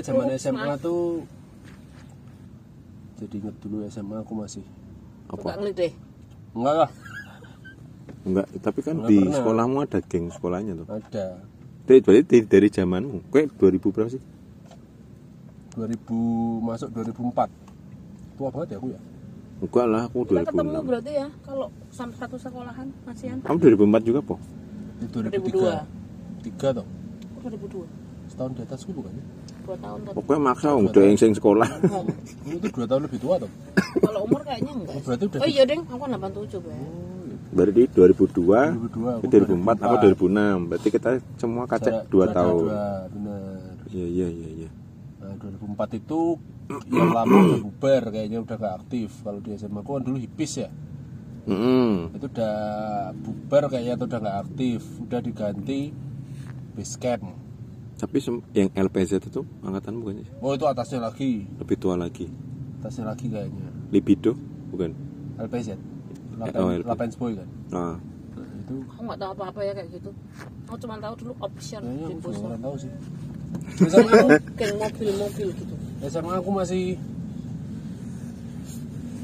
Mengingat zaman SMA tuh jadi inget dulu SMA aku masih Apa? Enggak enggak lah Enggak, tapi kan Nggak di pernah. sekolahmu ada geng sekolahnya tuh. ada Dari, berarti dari, dari zamanmu. Kayak 2000 berapa sih? 2000 masuk 2004 tua banget ya aku ya Enggak lah, aku Kita ketemu 2006. berarti ya kalau sama satu sekolahan masihan. Kamu 2004 juga, Po? Di 2002. 2003 tiga toh Aku 2002. setahun di atasku bukan ya Dua tahun tuh. Pokoknya maksa udah yang sing sekolah. Ini tuh dua tahun lebih tua toh Kalau umur kayaknya enggak. Oh, berarti udah Oh iya, Deng. Aku kan 87, Be. Berarti 2002, 2002 itu 2004, aku 2006. Berarti kita semua kacek 2 tahun. benar Iya, iya, iya, iya. Nah, 2004 itu yang lama udah bubar kayaknya udah gak aktif. Kalau di SMA aku kan dulu hipis ya. Mm-mm. Itu udah bubar kayaknya atau udah gak aktif. Udah diganti base camp. Tapi yang LPZ itu angkatan bukan sih? Oh itu atasnya lagi. Lebih tua lagi. Atasnya lagi kayaknya. Libido bukan? LPZ. oh, Lapen, LPZ. Lapens Boy kan. Nah, Nah, itu Aku nggak tahu apa-apa ya kayak gitu. Aku cuma tahu dulu option kayaknya aku kurang tahu sih. SMA aku, Geng mobil-mobil gitu. SMA aku masih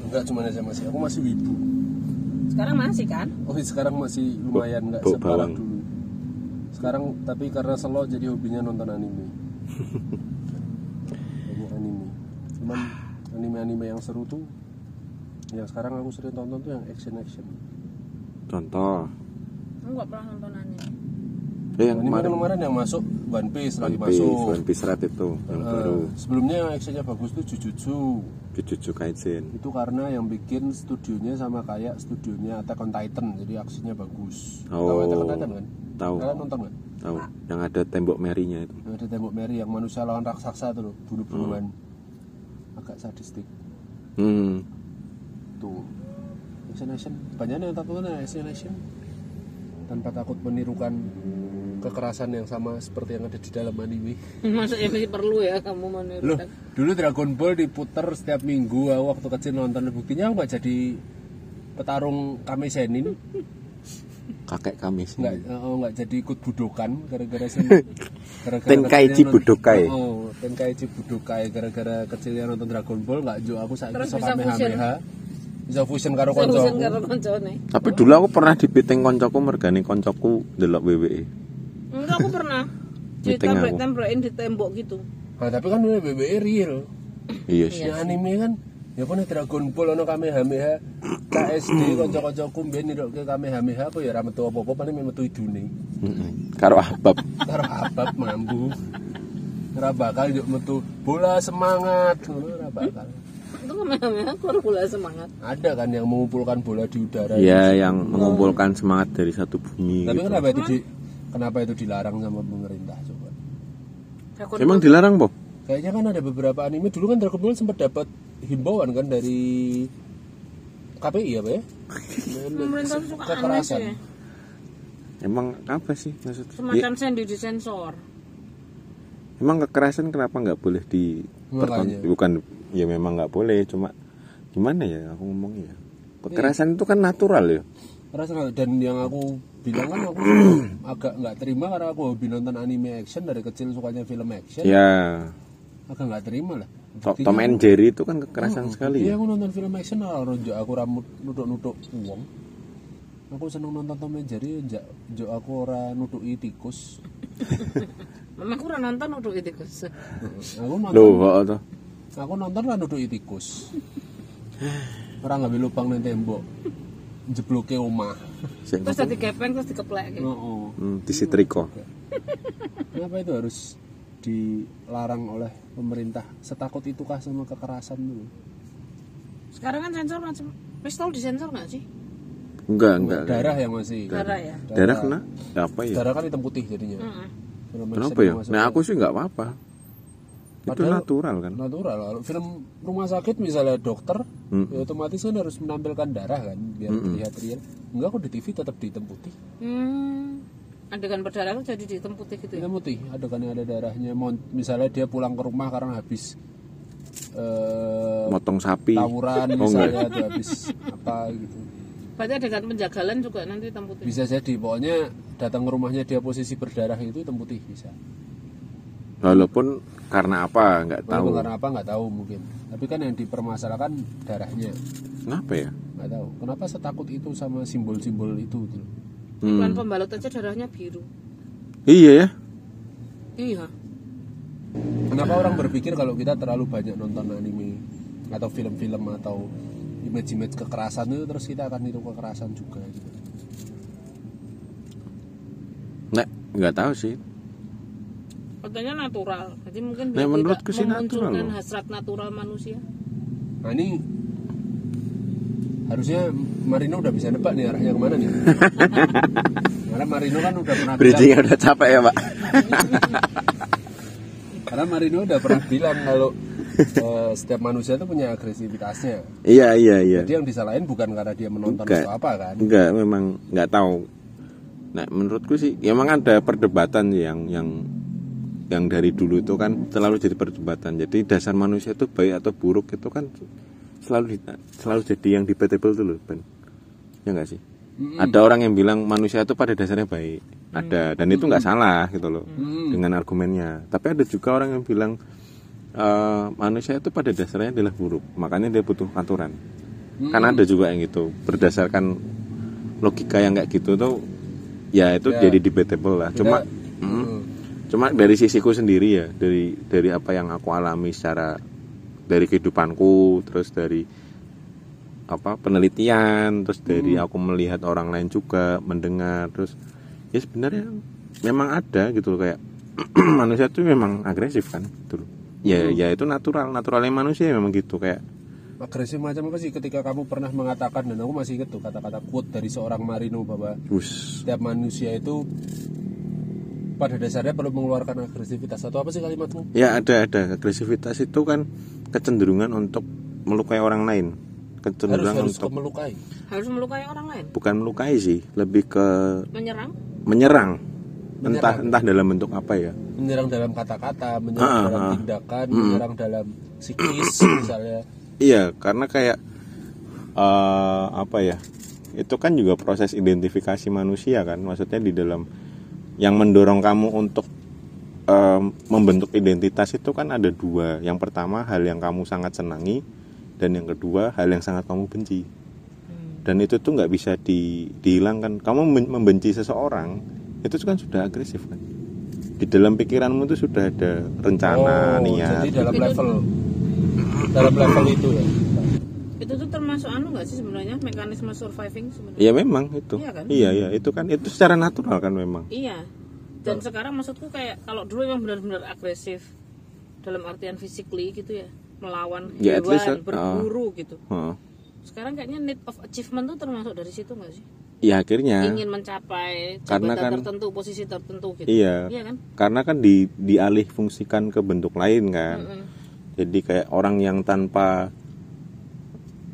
enggak cuma SMA sih, aku masih wibu. Sekarang masih kan? Oh sekarang masih lumayan nggak separah dulu. Sekarang tapi karena selo jadi hobinya nonton anime. Banyak anime. Cuman anime-anime yang seru tuh yang sekarang aku sering tonton tuh yang action action. contoh. Aku nggak pernah nonton anime. Eh yang Anime kemarin yang kemarin yang masuk One Piece lagi One Piece, masuk. One Piece Red itu yang Eh, baru. sebelumnya yang actionnya bagus tuh Jujutsu. Jujutsu Kaisen. Itu karena yang bikin studionya sama kayak studionya Attack on Titan, jadi aksinya bagus. Tahu Oh. Attack on Titan kan? Tahu, Kalian nonton kan? tahu. Yang ada tembok merinya itu. Yang ada tembok Mary yang manusia lawan raksasa tuh loh, bunuh-bunuhan. Hmm. Agak sadistik. Hmm. Tuh. Action. Banyak yang tonton action action. Tanpa takut menirukan kekerasan yang sama seperti yang ada di dalam anime. Maksudnya masih perlu ya kamu Loh, menirukan. dulu Dragon Ball diputer setiap minggu waktu kecil nonton buktinya aku nggak jadi petarung Kame Senin Kakek kami sih. nggak oh, nggak jadi ikut budokan gara-gara sen gara-gara Tenkaichi Budokai. oh Tenkaichi Budokai gara-gara kecilnya nonton Dragon Ball nggak jo aku saiki Terus iso bisa kamehameha bisa fusion karo koncone. Tapi dulu aku pernah dipiting koncoku mergani koncoku delok. WWE. Enggak aku pernah. Ditempel-tempelin di tembok gitu. nah, tapi kan BBE real Iya sih. yang anime kan ya kan Dragon Ball ono kamehameha KSD konco-koncoku mbiyen nirokke kamehameha aku ya ra metu apa-apa paling metu idune Mm-mm. Karo ahbab. karo abab mambu ora bakal yuk metu bola semangat ngono ora bakal Itu kamehameha keluar bola semangat. ada kan yang mengumpulkan bola di udara Iya, yang mengumpulkan semangat dari satu bumi. tapi gitu. kenapa itu di kenapa itu dilarang sama pemerintah coba Emang dilarang, Po? Kayaknya kan ada beberapa anime. Dulu kan Dragon Ball sempat dapat himbauan kan dari KPI apa ya Pemerintah suka aneh kekerasan. sih. Emang apa sih maksudnya? Ya, Semacam sendi disensor. emang kekerasan kenapa nggak boleh di bukan ya memang nggak boleh cuma gimana ya aku ngomongnya kekerasan itu kan natural ya? Kekerasan dan yang aku bilang kan aku agak nggak terima karena aku hobi nonton anime action dari kecil sukanya film action. Ya agak nggak terima lah To- Tom and Jerry itu kan kekerasan sekali ya Iya aku nonton film action lah ronjo aku rambut nutuk-nutuk uang. Aku seneng nonton Tom and Jerry njak njak aku ora nutuki tikus. Aku udah nonton itu Gus. Aku nonton loh kok tuh aku nonton lah nutuki tikus. Ora ngambil lubang nang tembok. Jebloke omah. Terus tadi kepeng terus dikeplek. Heeh. hmm, disitriko Kenapa itu harus dilarang oleh pemerintah? Setakut itukah sama kekerasan dulu? Sekarang kan sensor macam pistol disensor nggak sih? enggak enggak Darah yang masih. Darah ya. darah kena Ya, apa ya Darah kan hitam putih jadinya. Heeh. Film kenapa ya nah aku sih nggak apa-apa itu Padahal- natural kan natural kalau film rumah sakit misalnya dokter Hmm. ya otomatis kan harus menampilkan darah kan biar terlihat real enggak kok di TV tetap di hitam putih Hmm. Adegan berdarah tuh jadi di hitam putih gitu ya. hitam putih ada kan ada darahnya misalnya dia pulang ke rumah karena habis eh, motong sapi. tawuran Oh, misalnya atau habis apa gitu. Berarti adegan penjagalan juga nanti hitam putih. bisa jadi pokoknya datang ke rumahnya dia posisi berdarah itu hitam putih bisa. Walaupun karena apa? Nggak tahu. Walaupun karena apa nggak tahu mungkin. Tapi kan yang dipermasalahkan darahnya. Kenapa ya? Nggak tahu. Kenapa setakut itu sama simbol-simbol itu gitu. Hmm. Iklan pembalut aja darahnya biru. iya ya Iya. kenapa orang berpikir kalau kita terlalu banyak nonton anime atau film-film atau image-image kekerasan itu terus kita akan niru kekerasan juga gitu. nggak nggak tahu sih Katanya natural. Jadi mungkin Nah, biar menurutku tidak sih natural hasrat natural manusia. nah ini harusnya Marino udah bisa nebak nih arahnya ke mana nih karena Marino kan udah pernah bilang bridgingnya udah capek ya pak karena Marino udah pernah bilang kalau eh, setiap manusia itu punya agresivitasnya iya iya iya jadi yang disalahin bukan karena dia menonton Enggak. atau apa kan Enggak, memang nggak tahu. Nah, menurutku sih, ya emang ada perdebatan yang yang yang dari dulu itu kan selalu jadi perdebatan. Jadi dasar manusia itu baik atau buruk itu kan selalu selalu jadi yang debatable dulu, Ben. Ya enggak sih? Ada orang yang bilang manusia itu pada dasarnya baik. Ada dan itu nggak salah gitu loh dengan argumennya. Tapi ada juga orang yang bilang eh, manusia itu pada dasarnya adalah buruk. Makanya dia butuh aturan. Kan ada juga yang gitu berdasarkan logika yang kayak gitu tuh ya itu Ya. jadi debatable lah. Cuma mm, cuma dari sisiku sendiri ya dari dari apa yang aku alami secara dari kehidupanku terus dari apa penelitian terus dari aku melihat orang lain juga mendengar terus ya sebenarnya memang ada gitu loh kayak manusia tuh memang agresif kan gitu loh. ya ya itu natural naturalnya manusia memang gitu kayak agresif macam apa sih? Ketika kamu pernah mengatakan dan aku masih ingat tuh kata-kata quote dari seorang Marino bahwa us setiap manusia itu pada dasarnya perlu mengeluarkan agresivitas. Atau apa sih kalimatmu? Ya ada ada. Agresivitas itu kan kecenderungan untuk melukai orang lain, kecenderungan harus untuk melukai. Harus melukai orang lain. bukan melukai sih, lebih ke Menyerang. menyerang. Entah Menyerang. entah dalam bentuk apa ya. Menyerang dalam kata-kata, menyerang Ah, dalam ah. tindakan, menyerang dalam psikis misalnya. Iya, karena kayak eh, apa ya? Itu kan juga proses identifikasi manusia kan, maksudnya di dalam yang mendorong kamu untuk eh, membentuk identitas itu kan ada dua. Yang pertama hal yang kamu sangat senangi, dan yang kedua hal yang sangat kamu benci. Dan itu tuh nggak bisa di, dihilangkan. Kamu membenci seseorang itu kan sudah agresif kan. Di dalam pikiranmu itu sudah ada rencana, oh, niat. jadi dalam level dalam level itu ya. Itu tuh termasuk anu nggak sih sebenarnya mekanisme surviving sebenarnya? Iya memang itu. Iya kan? Iya iya itu kan itu secara natural kan memang. Iya. Dan sekarang maksudku kayak kalau dulu memang benar-benar agresif dalam artian physically gitu ya, melawan Ya, hewan, least, uh, berburu gitu. Heeh. Sekarang kayaknya need of achievement tuh termasuk dari situ nggak sih? Ya akhirnya Ingin mencapai Karena kan- tertentu, posisi tertentu gitu. Iya. Iya kan? karena kan di dialih fungsikan ke bentuk lain kan. Mm-mm. Jadi kayak orang yang tanpa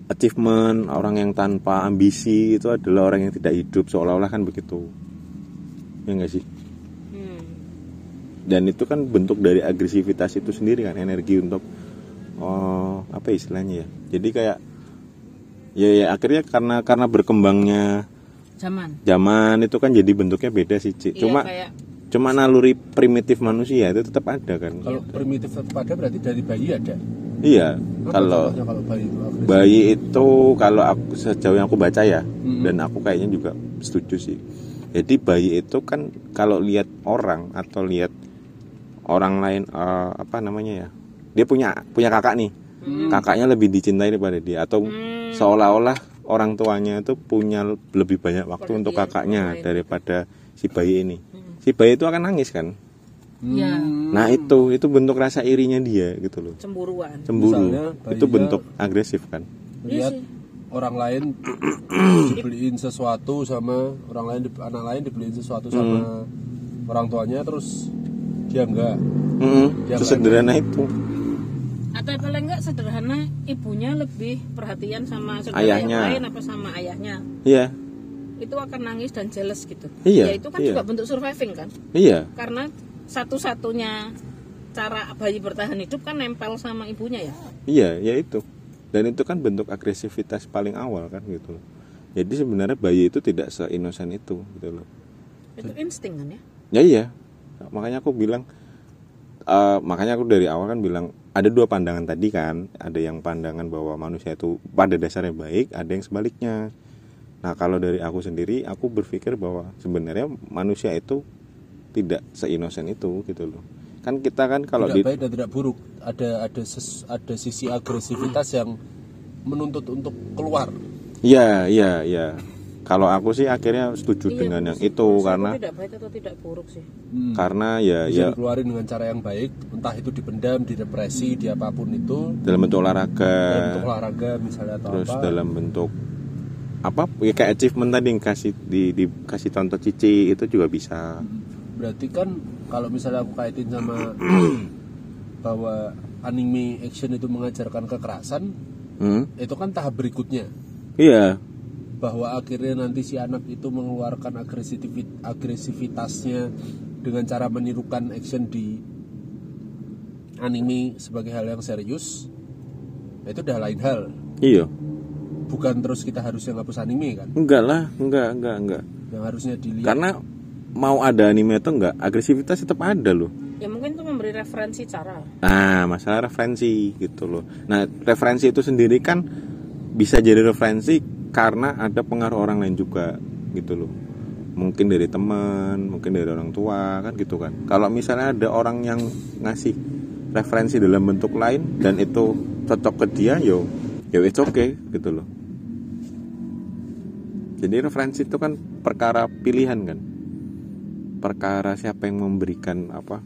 achievement, orang yang tanpa ambisi itu adalah orang yang tidak hidup seolah-olah kan begitu. Ya enggak sih? Hmm. dan itu kan bentuk dari agresivitas itu sendiri kan energi untuk oh apa istilahnya ya jadi kayak ya, ya akhirnya karena karena berkembangnya Zaman. zaman itu kan jadi bentuknya beda sih Ci. Iya, cuma kayak cuma naluri primitif manusia itu tetap ada kan Kalau primitif tetap ada berarti dari bayi ada. iya Apa kalau bayi itu agresif? bayi itu kalau aku sejauh yang aku baca ya Hmm. dan aku kayaknya juga setuju sih jadi bayi itu kan kalau lihat orang atau lihat orang lain eh, apa namanya ya dia punya punya kakak nih. Kakaknya lebih dicintai daripada dia. Atau Hmm. seolah-olah orang tuanya itu punya lebih banyak waktu untuk kakaknya daripada si bayi ini. Si bayi itu akan nangis kan? Ya nah itu itu bentuk rasa irinya dia gitu loh. Cemburuan. cemburu. Misalnya itu bentuk agresif kan? Iya sih. orang lain dibeliin sesuatu sama orang lain anak lain dibeliin sesuatu sama orang tuanya terus dia enggak. Mm-mm, Dia sesederhana itu Atau paling enggak sederhana ibunya lebih perhatian sama saudara Ayahnya. yang lain apa sama ayahnya. iya Itu akan nangis dan jealous gitu. Iya, Ya itu kan iya. juga bentuk surviving kan. iya Karena satu-satunya cara bayi bertahan hidup kan nempel sama ibunya ya. iya ya itu dan itu kan bentuk agresivitas paling awal kan gitu loh jadi sebenarnya bayi itu tidak seinosen itu gitu loh Itu insting kan ya. ya iya makanya aku bilang eh, makanya aku dari awal kan bilang ada dua pandangan tadi kan. Ada yang pandangan bahwa manusia itu pada dasarnya baik ada yang sebaliknya. Nah kalau dari aku sendiri aku berpikir bahwa sebenarnya manusia itu tidak seinosen itu gitu loh. Kan kita kan kalau tidak di baik dan tidak buruk. Ada ada ses- ada sisi agresivitas yang menuntut untuk keluar. Iya, iya, iya. Kalau aku sih akhirnya setuju Iya, dengan yang itu karena tidak baik atau tidak buruk sih Hmm. karena ya bisa ya dikeluarin dengan cara yang baik entah itu dipendam didepresi di apa pun itu dalam bentuk olahraga dalam bentuk olahraga misalnya atau terus apa dalam bentuk apa ya kayak achievement tadi yang kasih di dikasih contoh cici itu juga bisa. berarti kan kalau misalnya aku kaitin sama bahwa anime action itu mengajarkan kekerasan Hmm? itu kan tahap berikutnya Iya. Bahwa akhirnya nanti si anak itu mengeluarkan agresivitas agresivitasnya dengan cara menirukan action di anime sebagai hal yang serius itu udah lain hal Iya. bukan terus kita harusnya ngapus anime kan Enggak lah, enggak, enggak, enggak. yang harusnya dilihat Karena mau ada anime atau enggak, agresivitas tetap ada loh. ya mungkin itu memberi referensi cara Nah, masalah referensi gitu loh. Nah, referensi itu sendiri kan bisa jadi referensi karena ada pengaruh orang lain juga gitu loh. Mungkin dari teman, mungkin dari orang tua kan gitu kan. Kalau misalnya ada orang yang ngasih referensi dalam bentuk lain dan itu cocok ke dia, yo, yo it's okay gitu loh. Jadi referensi itu kan perkara pilihan kan. Perkara siapa yang memberikan apa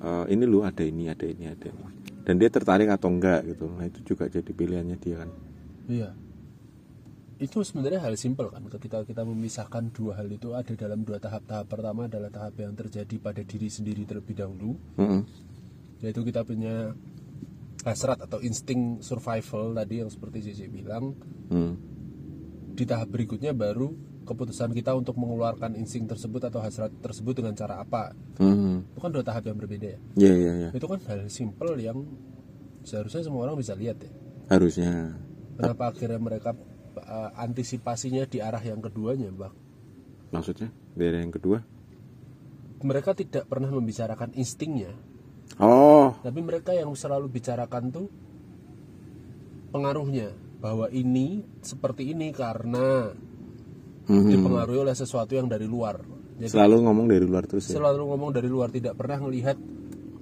eh, ini lu ada ini ada ini ada ini dan dia tertarik atau enggak gitu nah itu juga jadi pilihannya dia kan Iya. Itu sebenarnya hal simpel kan ketika kita memisahkan dua hal itu ada dalam dua tahap. Tahap pertama adalah tahap yang terjadi pada diri sendiri terlebih dahulu, Mm-mm. yaitu kita punya hasrat atau insting survival tadi yang seperti Cici bilang. Hmm. Di tahap berikutnya baru keputusan kita untuk mengeluarkan insting tersebut atau hasrat tersebut dengan cara apa. Hmm. Itu kan dua tahap yang berbeda ya. Iya iya iya Itu kan hal simpel yang seharusnya semua orang bisa lihat ya. harusnya Kenapa akhirnya mereka uh, antisipasinya di arah yang keduanya, Bang? maksudnya dari yang kedua Mereka tidak pernah membicarakan instingnya, oh tapi mereka yang selalu bicarakan tuh pengaruhnya bahwa ini seperti ini karena Mhm. dipengaruhi oleh sesuatu yang dari luar. Jadi selalu ngomong dari luar terus ya selalu ngomong dari luar tidak pernah melihat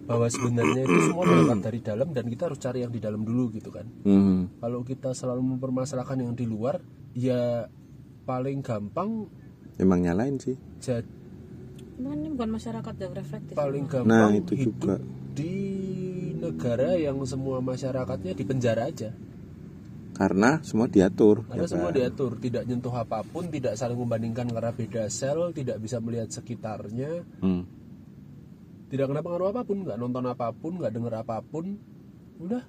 bahwa sebenarnya itu semua berangkat dari dalam dan kita harus cari yang di dalam dulu gitu kan. Mhm. Kalau kita selalu mempermasalahkan yang di luar, ya paling gampang emang nyalain sih jadi kan ini bukan masyarakat yang reflektif paling gampang Nah, itu hidup juga. di negara yang semua masyarakatnya di penjara aja karena semua diatur karena ya semua kan? diatur tidak nyentuh apa pun tidak saling membandingkan karena beda sel tidak bisa melihat sekitarnya Hmm. Tidak kena pengaruh apa pun nggak nonton apa pun nggak denger apa pun udah.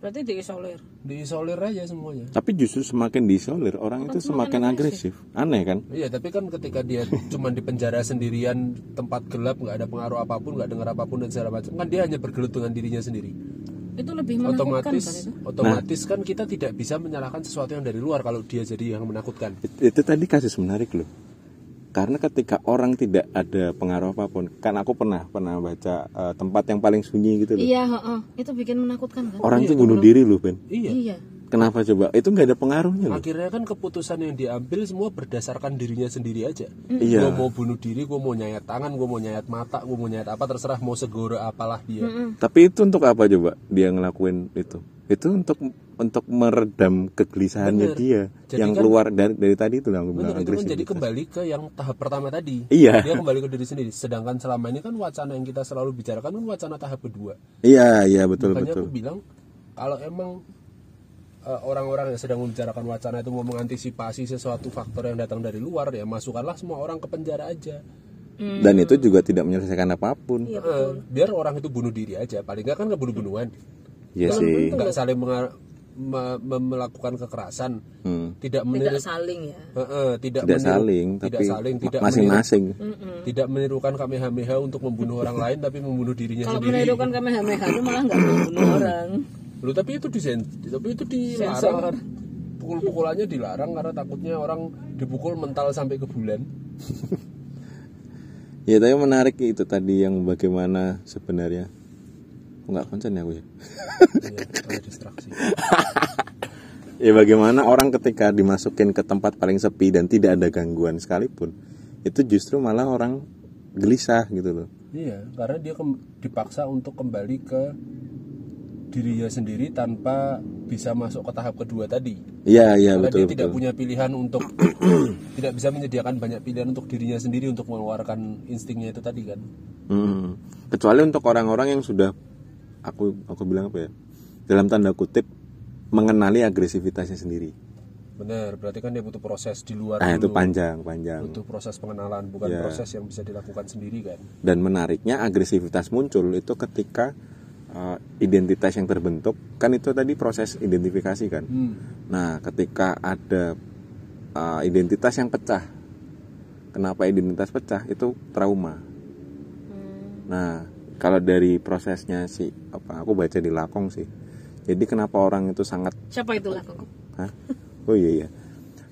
Berarti diisolir. Diisolir aja semuanya. Tapi justru semakin diisolir orang itu semakin agresif. aneh kan? Iya, tapi kan ketika dia cuma di penjara sendirian, tempat gelap, nggak ada pengaruh apa pun, nggak dengar apa pun dan segala macam, kan dia hanya bergelut dengan dirinya sendiri. itu lebih menakutkan kan Otomatis, itu otomatis kan kita tidak bisa menyalahkan sesuatu yang dari luar kalau dia jadi yang menakutkan. It- itu tadi kasus menarik loh karena ketika orang tidak ada pengaruh apa pun kan aku pernah pernah baca eh, tempat yang paling sunyi gitu loh iya heeh. itu bikin menakutkan kan orang tuh bunuh diri loh Ben Iya. iya kenapa coba itu nggak ada pengaruhnya loh Akhirnya kan keputusan yang diambil semua berdasarkan dirinya sendiri aja. Iya. Gue mau bunuh diri, gue mau nyayat tangan, gue mau nyayat mata, gue mau nyayat apa terserah mau segoro apalah dia. Tapi itu untuk apa coba dia ngelakuin itu? Itu untuk untuk meredam kegelisahannya Bener. dia Jadi yang kan- keluar dari dari tadi itu yang Bener itu kan jadi kembali ke yang tahap pertama tadi. Iya. Dia kembali ke diri sendiri. Sedangkan selama ini kan wacana yang kita selalu bicarakan kan wacana tahap kedua. Iya iya betul Makanya betul. aku bilang kalau emang eh, orang-orang yang sedang membicarakan wacana itu mau mengantisipasi sesuatu faktor yang datang dari luar ya masukkanlah semua orang ke penjara aja. Dan itu juga tidak menyelesaikan apa pun. iya Eh, biar orang itu bunuh diri aja. Paling nggak kan nggak bunuh-bunuhan. Iya sih. Nggak saling menga- me- me- melakukan kekerasan. Hmm. Tidak tidak meniru, saling ya Eh, eh, tidak, Tidak meniru- saling tidak tapi saling, tidak masing-masing. meniru- tidak menirukan kamehameha untuk membunuh orang lain tapi membunuh dirinya kalau sendiri. menirukan kamehameha itu malah nggak membunuh orang Loh, tapi itu disen, tapi itu Sensor. dilarang. Pukul-pukulannya dilarang karena takutnya orang dipukul mental sampai ke bulan. ya tapi menarik itu tadi yang bagaimana sebenarnya nggak konsen ya aku ya? Iya, ya bagaimana orang ketika dimasukin ke tempat paling sepi dan tidak ada gangguan sekalipun itu justru malah orang gelisah gitu loh. Iya karena dia dipaksa untuk kembali ke dirinya sendiri tanpa bisa masuk ke tahap kedua tadi. Iya iya karena betul dia tidak betul punya pilihan untuk tidak bisa menyediakan banyak pilihan untuk dirinya sendiri untuk mengeluarkan instingnya itu tadi kan? Hmm. kecuali untuk orang-orang yang sudah aku aku bilang apa ya? Dalam tanda kutip mengenali agresivitasnya sendiri. Benar berarti kan dia butuh proses di luar nah itu dulu. panjang panjang. Butuh proses pengenalan bukan Ya. proses yang bisa dilakukan sendiri kan? Dan menariknya agresivitas muncul itu ketika uh, identitas yang terbentuk kan itu tadi proses identifikasi kan? Hmm. nah ketika ada uh, identitas yang pecah. Kenapa identitas pecah? Itu trauma. Nah kalau dari prosesnya sih apa aku baca di lakong sih. Jadi kenapa orang itu sangat siapa itu lah kok Hah? oh iya iya.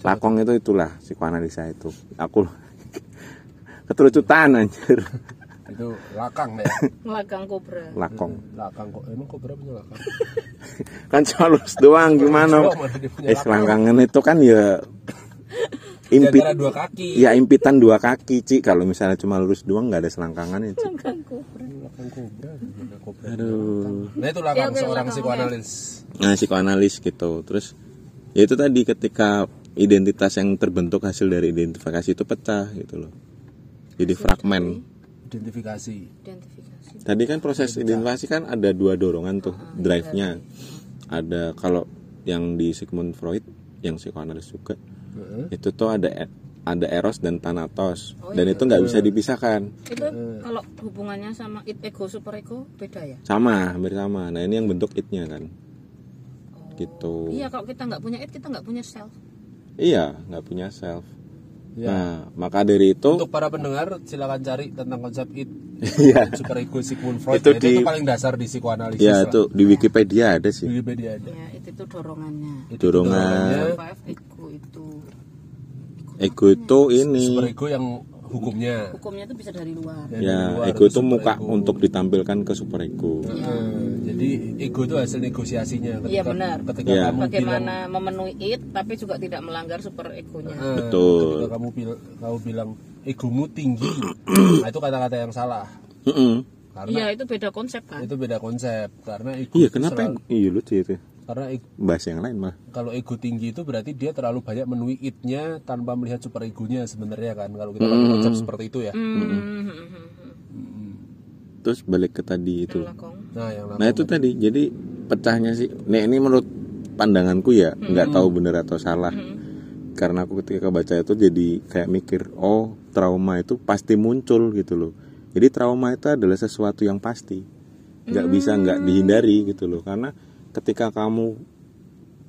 Lakong itu? itulah psikoanalisa itu. Aku keterucutan anjir. Itu lakang ya? Ngelakang kobra. Lakong. Lakang kok emang kok berapa punya lakang? Kan cuma doang gimana? Eh selangkangan itu kan ya impit antara dua kaki. Ya impitan dua kaki Ci. Kalau misalnya cuma lurus doang nggak ada selangkangan ya Ci. Kobra. Kobra aduh. Nah itu lakang Ya, seorang psikoanalis. Nah psikoanalis gitu. Terus ya itu tadi ketika identitas yang terbentuk hasil dari identifikasi itu pecah gitu loh. Jadi fragmen. identifikasi. identifikasi. Tadi kan proses identifikasi. kan ada dua dorongan tuh drive-nya. Ada kalau yang di Sigmund Freud yang psikoanalis juga Heeh. itu tuh ada e- ada eros dan thanatos. Oh, dan iya. itu nggak bisa dipisahkan. Itu kalau hubungannya sama it ego super ego beda ya? Sama hampir sama. Nah ini yang bentuk itnya kan. Gitu. Iya kalau kita nggak punya it kita nggak punya self. Iya nggak punya self Ya. nah maka dari itu Untuk para pendengar silakan cari tentang konsep it iya super ego Sigmund Freud. Itu Nah, di- itu paling dasar di psikoanalisis. ya lah. itu di Wikipedia ada Di sih Wikipedia ada. ya itu tuh dorongannya Itu Dorongan. five ego itu ego itu ini Super ego yang hukumnya. hukumnya itu bisa dari luar dari ya luar ego itu muka ego. untuk ditampilkan ke super ego Eh, jadi ego itu hasil negosiasinya ketika, Iya, benar. ketika Iya. kamu bilang bagaimana memenuhi it tapi juga tidak melanggar super egonya eh, Betul. ketika kamu bilang kamu bilang egomu tinggi nah itu kata-kata yang salah karena iya itu beda konsep kan itu beda konsep karena ego iya kenapa selalu- iya lucu itu karena ego- bahas yang lain mah. kalau ego tinggi itu berarti dia terlalu banyak memenuhi it-nya tanpa melihat super egonya sebenarnya kan kalau kita pakai konsep seperti itu ya. Hmm, terus balik ke tadi itu. Lakong. Nah yang nah itu tadi. Jadi pecahnya sih nah ini menurut pandanganku ya nggak tahu benar atau salah. Karena aku ketika baca itu jadi kayak mikir oh trauma itu pasti muncul gitu loh. Jadi trauma itu adalah sesuatu yang pasti. Nggak bisa nggak dihindari gitu loh. Karena ketika kamu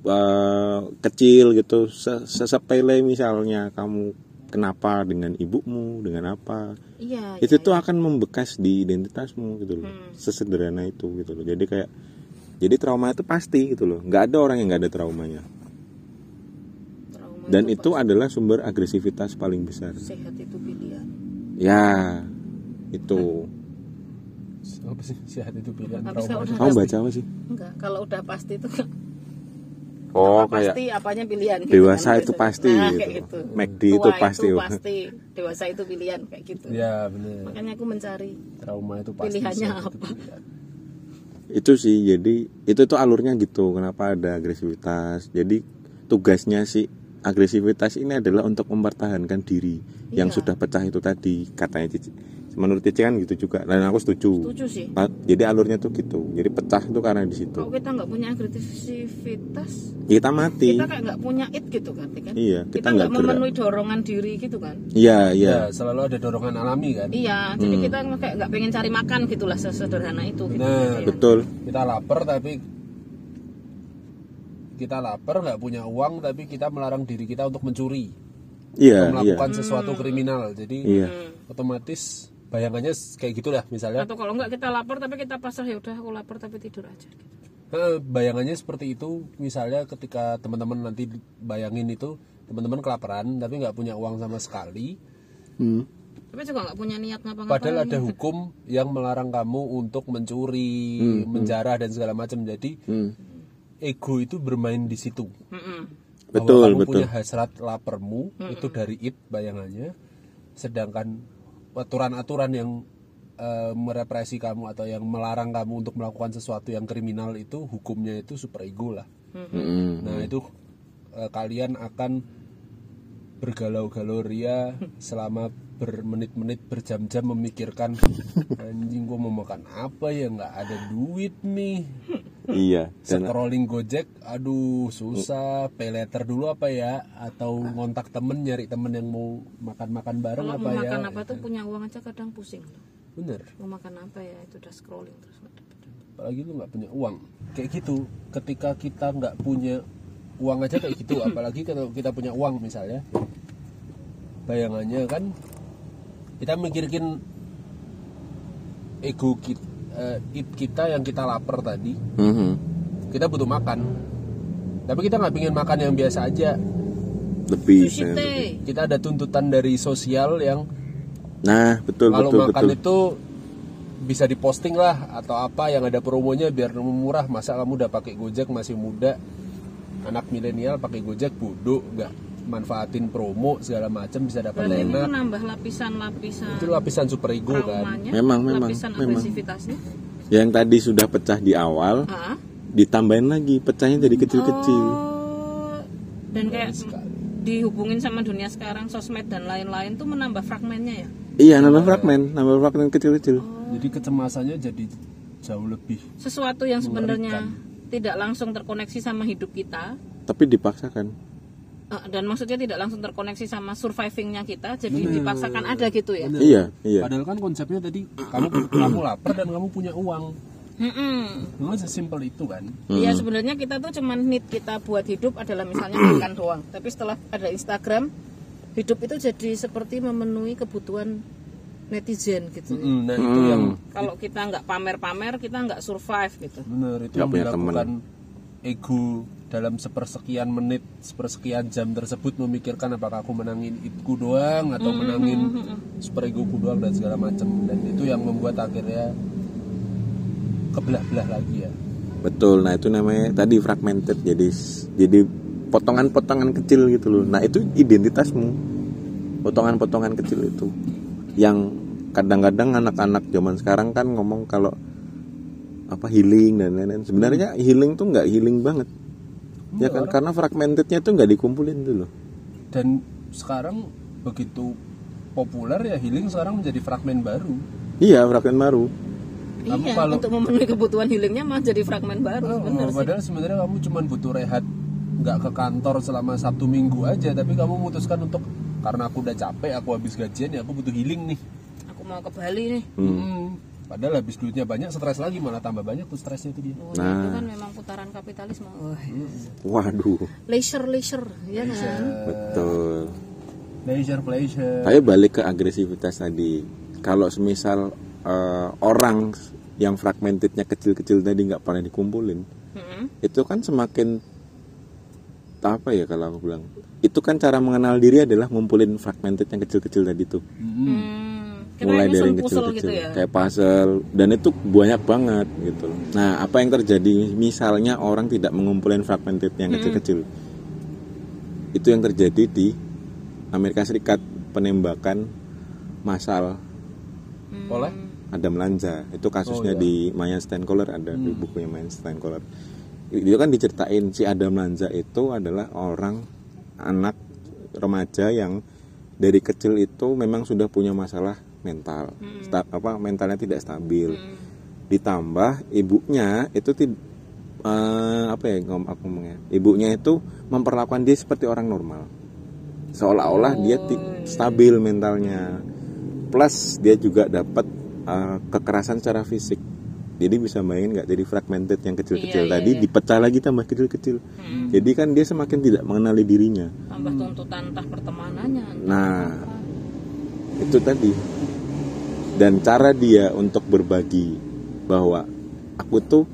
eh, kecil gitu se- sesepele misalnya kamu kenapa dengan ibumu dengan apa iya itu tuh akan membekas di identitasmu gitu loh sesederhana itu gitu loh. Jadi kayak jadi trauma itu pasti gitu loh. Nggak ada orang yang nggak ada traumanya. Trauma dan itu adalah sumber agresivitas paling besar. Sehat itu pilihan ya itu apa sih sehat itu pilihan Habis trauma kalau itu udah kamu baca apa sih enggak kalau udah pasti itu oh apa kayak pasti apanya pilihan gitu dewasa kan, itu biasanya. pasti nah, gitu. kayak gitu McD Tua itu pasti. pasti dewasa itu pilihan kayak gitu ya benar makanya aku mencari trauma itu pasti Pilihannya sehat itu apa? pilihan. itu sih jadi itu tuh alurnya gitu kenapa ada agresivitas jadi tugasnya si agresivitas ini adalah untuk mempertahankan diri yang Iya. sudah pecah itu tadi katanya Cici menurut Cici kan gitu juga. Dan aku setuju. Setuju sih. Pa- jadi alurnya tuh gitu. Jadi pecah itu karena di situ. Kalau kita nggak punya agresivitas kita mati. kita kayak nggak punya it gitu kan kan? Iya kita nggak memenuhi dorongan diri gitu kan? Iya iya. Ya selalu ada dorongan alami kan? Iya jadi Hmm. kita kayak nggak pengen cari makan gitulah sesederhana itu gitu. Benar. betul. Kita lapar tapi kita lapar nggak punya uang tapi kita melarang diri kita untuk mencuri. Iya untuk iya. melakukan sesuatu kriminal. Jadi iya. Otomatis bayangannya kayak gitulah misalnya atau kalau nggak kita lapar tapi kita pasrah ya udah aku lapar tapi tidur aja gitu. Eh, bayangannya seperti itu misalnya ketika teman-teman nanti bayangin itu teman-teman kelaparan tapi nggak punya uang sama sekali Hmm. tapi juga nggak punya niat ngapa-ngapain padahal ada hukum yang melarang kamu untuk mencuri menjarah dan segala macam jadi Hmm. ego itu bermain di situ. Bahwa Betul, kamu betul. punya hasrat laparmu itu dari it bayangannya sedangkan aturan-aturan yang eh, merepresi kamu atau yang melarang kamu untuk melakukan sesuatu yang kriminal itu hukumnya itu super ego lah Mm-mm. nah itu eh, kalian akan bergalau-galau ria selama bermenit-menit berjam-jam memikirkan anjing gua mau makan apa ya? Nggak ada duit nih. Iya. Dan scrolling gojek aduh susah pay letter dulu apa ya? Atau ngontak temen nyari temen yang mau makan-makan bareng kalau apa mau ya? makan apa tuh punya uang aja kadang pusing bener. Mau makan apa ya? Itu udah scrolling terus. Apalagi lu nggak punya uang. Kayak gitu ketika kita nggak punya uang aja kayak gitu. Apalagi kalau kita punya uang misalnya bayangannya kan kita mikirin ego kita, kita yang kita lapar tadi. Mhm. kita butuh makan. Tapi kita nggak pingin makan yang biasa aja. Lebih. kita ada tuntutan dari sosial yang Nah, betul kalau betul makan betul. itu bisa diposting lah atau apa yang ada promonya biar murah. Masa kamu udah pakai gojek masih muda? Anak milenial pakai gojek bodoh nggak manfaatin promo segala macam bisa dapat berarti ini enak menambah lapisan-lapisan itu lapisan super ego kan Memang, memang, lapisan memang. Yang tadi sudah pecah di awal, Ah. ditambahin lagi pecahnya jadi kecil-kecil. Oh, dan kayak dihubungin sama dunia sekarang sosmed dan lain-lain tuh menambah fragmennya ya Iya, nambah fragmen, nambah fragmen kecil-kecil. jadi kecemasannya jadi jauh lebih sesuatu yang sebenarnya tidak langsung terkoneksi sama hidup kita Tapi dipaksakan. Eh, dan maksudnya tidak langsung terkoneksi sama survivingnya kita jadi dipaksakan ada gitu ya Bener. Iya, iya. padahal kan konsepnya tadi kamu kamu lapar dan kamu punya uang Mm-mm. memang sesimpel itu kan Iya sebenarnya kita tuh cuman need kita buat hidup adalah misalnya makan doang. Tapi setelah ada Instagram, hidup itu jadi seperti memenuhi kebutuhan netizen gitu. Mm, nah itu yang Kalau kita nggak pamer-pamer, kita nggak survive gitu. benar itu yang dilakukan ego dalam sepersekian menit sepersekian jam tersebut memikirkan apakah aku menangin itku doang atau menangin super egoku doang dan segala macam dan itu yang membuat akhirnya kebelah-belah lagi ya Betul. Nah, itu namanya tadi fragmented. Jadi jadi potongan-potongan kecil gitu loh. Nah, itu identitasmu. Potongan-potongan kecil itu. Yang kadang-kadang anak-anak zaman sekarang kan ngomong kalau apa healing dan lain-lain. Sebenarnya healing tuh nggak healing banget. Ya kan karena fragmentednya tuh nggak dikumpulin dulu. dan sekarang begitu populer ya healing sekarang menjadi fragmen baru Iya, fragmen baru. Kamu iya, kalau- untuk memenuhi kebutuhan healingnya mah jadi fragmen baru, Oh, bener sih. padahal sebenarnya kamu cuma butuh rehat nggak ke kantor selama satu minggu aja tapi kamu memutuskan untuk karena aku udah capek aku habis gajian ya aku butuh healing nih Aku mau ke Bali nih. Hmm. Padahal habis duitnya banyak stres lagi malah tambah banyak tuh stresnya itu dia Oh, itu kan memang putaran kapitalisme. Wah, Waduh, leisure leisure, ya kan? betul. pleasure pleasure Tapi balik ke agresivitas tadi. Kalau semisal eh, orang yang fragmentednya kecil-kecil tadi nggak pernah dikumpulin, Mm-mm. itu kan semakin apa ya kalau aku bilang? Itu kan cara mengenal diri adalah ngumpulin fragmented yang kecil-kecil tadi tuh. Hmm, Mulai dari yang kecil-kecil, gitu ya. kayak puzzle, dan itu banyak banget gitu. Nah, apa yang terjadi? Misalnya orang tidak mengumpulin fragmented yang kecil-kecil? Itu yang terjadi di Amerika Serikat penembakan massal. Oleh? Adam Lanza. Itu kasusnya Oh, iya. di Maya Steinkoller ada di bukunya Maya Steinkoller itu kan diceritain si Adam Lanza itu adalah orang anak remaja yang dari kecil itu memang sudah punya masalah mental. Sta- apa mentalnya tidak stabil. Ditambah ibunya itu tid- eh, apa ya ngom aku ngomongnya? Ibunya itu memperlakukan dia seperti orang normal. Seolah-olah dia ti- stabil mentalnya. Plus dia juga dapat uh, kekerasan secara fisik. Jadi bisa main nggak? Jadi fragmented yang kecil-kecil Iya, iya, tadi iya. dipecah lagi tambah kecil-kecil. Jadi kan dia semakin tidak mengenali dirinya. Tambah tuntutan entah pertemanannya. entah Nah. apa. Itu tadi. Dan cara dia untuk berbagi bahwa aku tuh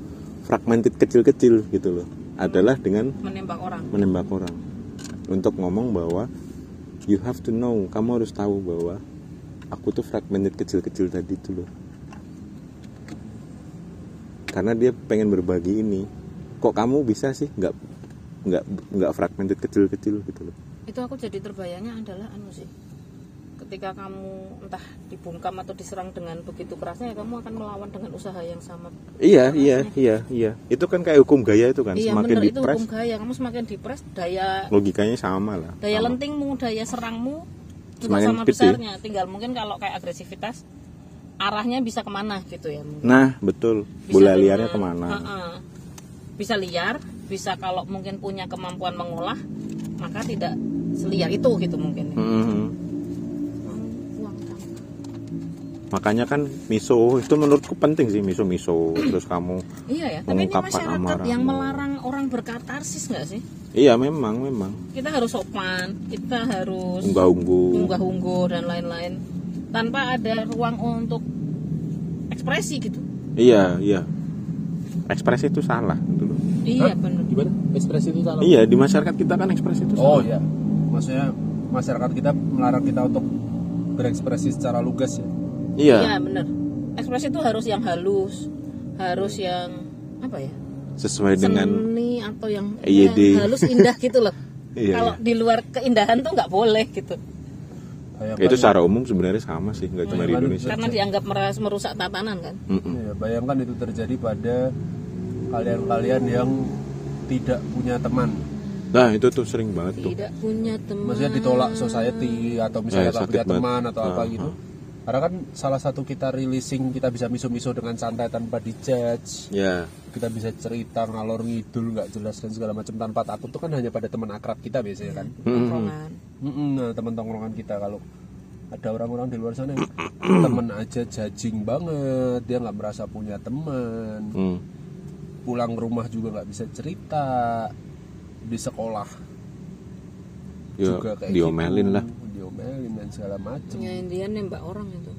fragmented kecil-kecil gitu loh adalah dengan menembak orang. menembak orang. Untuk ngomong bahwa you have to know kamu harus tahu bahwa aku tuh fragmented kecil-kecil tadi tuh loh. Karena dia pengen berbagi ini. Kok kamu bisa sih nggak nggak nggak fragmented kecil-kecil gitu loh? Itu aku jadi terbayangnya adalah anu sih ketika kamu entah dibungkam atau diserang dengan begitu kerasnya ya kamu akan melawan dengan usaha yang sama iya iya iya iya itu kan kayak hukum gaya itu kan iya semakin bener itu dipres hukum gaya kamu semakin dipres daya logikanya sama lah daya Sama. lentingmu daya serangmu juga Semakin sama gede. besarnya tinggal mungkin kalau kayak agresivitas arahnya bisa ke mana gitu ya mungkin. nah betul Bisa bola dengan- liarnya ke mana Heeh. bisa liar bisa kalau mungkin punya kemampuan mengolah maka tidak seliar itu gitu mungkin Mhm. uang makanya kan miso itu menurutku penting sih miso miso. Terus kamu iya ya tapi ini masyarakat amarahmu. yang melarang orang berkatarsis nggak sih? Iya memang memang. Kita harus sopan kita harus unggah ungguh unggah-ungguh dan lain-lain. Tanpa ada ruang untuk ekspresi gitu. Iya iya. Ekspresi itu salah gitu loh. Iya Hah? benar gimana? Ekspresi itu salah? Iya di masyarakat kita kan ekspresi itu oh salah ya maksudnya masyarakat kita melarang kita untuk berekspresi secara lugas ya iya. Iya benar ekspresi itu harus yang halus harus yang apa ya? Sesuai dengan seni atau yang EYD. yang halus indah gitu loh. Iya, kalau di luar keindahan tuh nggak boleh gitu. Bayangkan- itu secara umum sebenarnya sama sih nggak cuma di Indonesia. Karena dianggap meras- merusak tatanan kan. Ya, bayangkan itu terjadi pada kalian-kalian yang tidak punya teman. Nah itu tuh sering banget tuh. Tidak punya teman maksudnya ditolak society atau misalnya Eh, punya banget. teman atau apa Ah, gitu karena kan salah satu kita releasing kita bisa miso-miso dengan santai tanpa dijudge. Ya. Kita bisa cerita ngalor ngidul nggak jelas dan segala macam tanpa takut. Itu kan hanya pada teman akrab kita biasanya kan. Tongkrongan. Mm-mm, nah, teman tongkrongan kita. Kalau ada orang-orang di luar sana yang temen aja jajing banget dia nggak merasa punya teman. Hmm. pulang ke rumah juga nggak bisa cerita. Di sekolah Ya, juga kayak diomelin gitu. lah diomelin dan segala macam ya Indian nembak orang itu.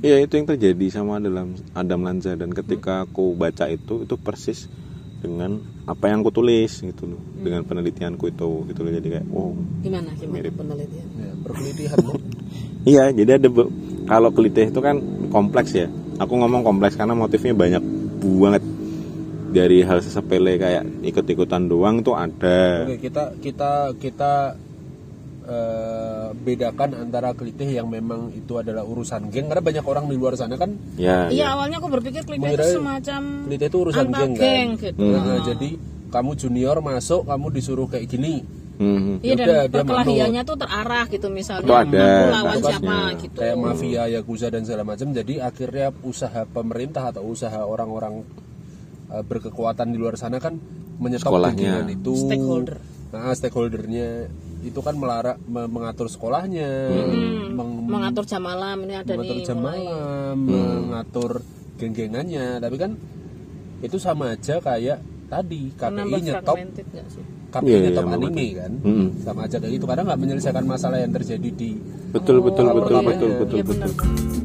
Iya itu yang terjadi sama dalam Adam Lanza dan ketika aku baca itu itu persis dengan apa yang aku tulis gitu loh. Dengan penelitianku itu gitu loh. Jadi kayak wow. Gimana gimana Mirip. penelitian? Ya, perkelitihan iya jadi ada be- kalau kelitih itu kan kompleks ya. Aku ngomong kompleks karena motifnya banyak banget. Dari hal sepele kayak ikut-ikutan doang tuh ada. Oke, kita kita kita eh, bedakan antara kelitih yang memang itu adalah urusan geng. Karena banyak orang di luar sana kan ya, iya awalnya aku berpikir klip itu semacam kelitih itu urusan antar geng kan? geng gitu. Nah, jadi kamu junior masuk kamu disuruh kayak gini. Mhm. Iya dan Yaudah, dia perkelahiannya tuh terarah gitu misalnya Itu ada aku lawan siapa gitu. kayak mafia yakuza dan segala macam jadi akhirnya usaha pemerintah atau usaha orang-orang eh, berkekuatan di luar sana kan menyetop Sekolahnya. genggengan itu. Stakeholder. nah stakeholdernya itu kan melarang me- mengatur sekolahnya meng- mengatur jam malam ini ada mengatur nih jam mulai. malam mengatur geng-gengannya tapi kan itu sama aja kayak tadi KPI nyetop? KPI Iya, iya, nyetop memang anime kan Mm-mm. sama aja kayak gitu karena nggak menyelesaikan masalah yang terjadi di betul betul betul perkembangannya. betul betul Iya betul benar.